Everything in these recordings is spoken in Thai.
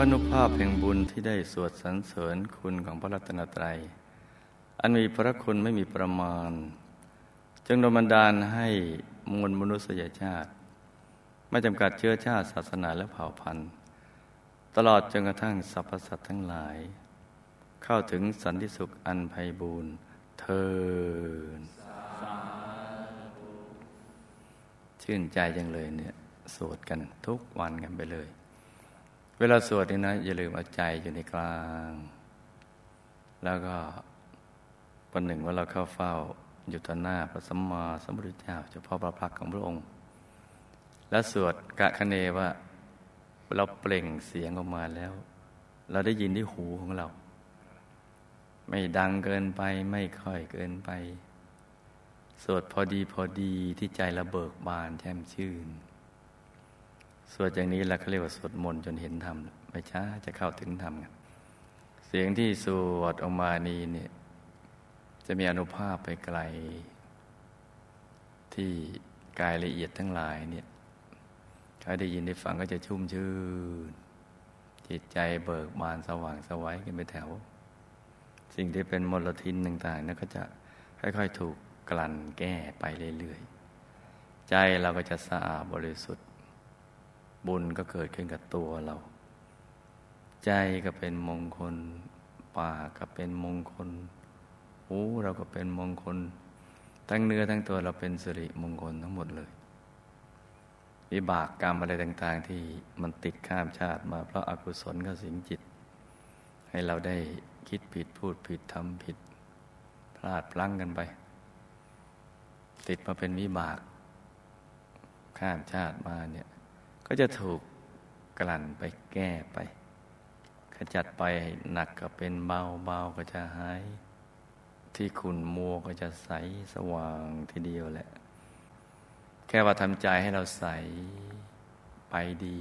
ระนุภาพแห่งบุญที่ได้สวดสรรเสริญคุณของพระรัตนตรัย อันมีพระคุณไม่มีประมาณจึงดนบันดาลให้มวลมนุษยชาติ ไม่จำกัดเชื้อชาติศาสนาและเผ่าพันธุ์ ตลอดจนกระทั่งสรรพสัตว์ทั้งหลาย เข้าถึงสันติสุขอันไพบูรณ์เทินชื่นใจจังเลยเนี่ยสวดกันทุกวันกันไปเลย เวลาสวดนี่นะ อย่าลืมเอาใจอยู่ในกลาง แล้วก็วันหนึ่งว่าเราเข้าเฝ้า อยู่ต่อหน้าพระสัมมาสัมพุทธเจ้าเฉพาะพระพักของพระองค์ และสวดกะคะเนว่า เราเปล่งเสียงออกมาแล้ว เราได้ยินที่หูของเรา ไม่ดังเกินไปไม่ค่อยเกินไป สวดพอดีพอดีที่ใจระเบิกบานแช่มชื่น สวดอย่างนี้เราเขาเรียกว่าสวดมนต์จนเห็นธรรมไม่ช้าจะเข้าถึงธรรมกันเสียงที่สวดออกมานี้เนี่ยจะมีอนุภาพไปไกล ที่กายละเอียดทั้งหลายเนี่ยใครได้ยินได้ฟังก็จะชุ่มชื่น จิตใจเบิกบานสว่างสวัยกันไปแถว สิ่งที่เป็นมลทินต่างๆนั้นก็จะค่อยๆ ถูกกลั่นแก้ไปเรื่อยๆ ใจเราก็จะสะอาดบริสุทธิ์ บุญก็เกิดขึ้นกับตัวเรา ใจก็เป็นมงคลปากก็เป็นมงคลหูเราก็เป็นมงคล ทั้งเนื้อทั้งตัวเราเป็นสิริมงคลทั้งหมดเลยวิบากกรรมอะไรต่าง ๆ ที่มันติดข้ามชาติมาเพราะอากุศลก็สิงจิต ให้เราได้คิดผิดพูดผิดทำผิด พลาดพลั้งกันไป ติดมาเป็นวิบาก ข้ามชาติมาเนี่ย ก็จะถูกกลั่นไปแก้ไป ขจัดไปหนักก็เป็นเบาเบาก็จะหาย ที่ขุ่นมัวก็จะใสสว่างทีเดียวแหละ แค่ว่าทำใจให้เราใสไปดี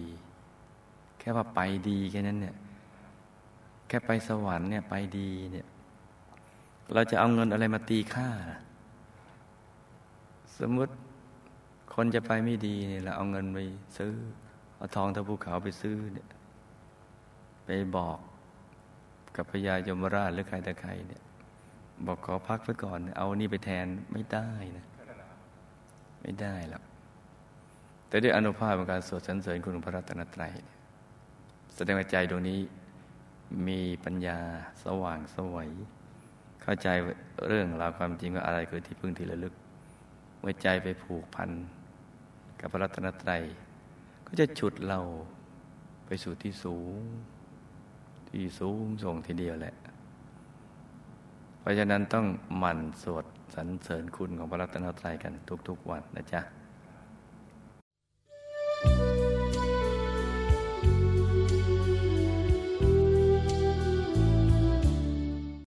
แค่ว่าไปดีแค่นั้นเนี่ยแค่ไปสวรรค์เนี่ยไปดีเนี่ย เราจะเอาเงินอะไรมาตีค่า สมมติ คนจะไปไม่ดีเนี่ยเราเอาเงินไปซื้อ เอาทองทะภูเขาไปซื้อเนี่ยไปบอกกับพญายมราชหรือใครแต่ใครเนี่ย บอกขอพักไว้ก่อน เอานี่ไปแทนไม่ได้นะ ไม่ได้หรอกแต่ด้วยอนุภาพของการสวดสรรเสริญคุณพระรัตนตรัยแสดงว่าใจดวงนี้มีปัญญาสว่างสวย เข้าใจเรื่องราวความจริงว่าอะไรคือที่พึ่งที่ระลึก เมื่อใจไปผูกพัน กับพระรัตนตรัย ก็จะฉุดเราไปสู่ที่สูง ที่สูงส่งทีเดียวแหละ เพราะฉะนั้นต้องหมั่นสวดสรรเสริญคุณของพระรัตนตรัยกันทุกๆวันนะจ๊ะ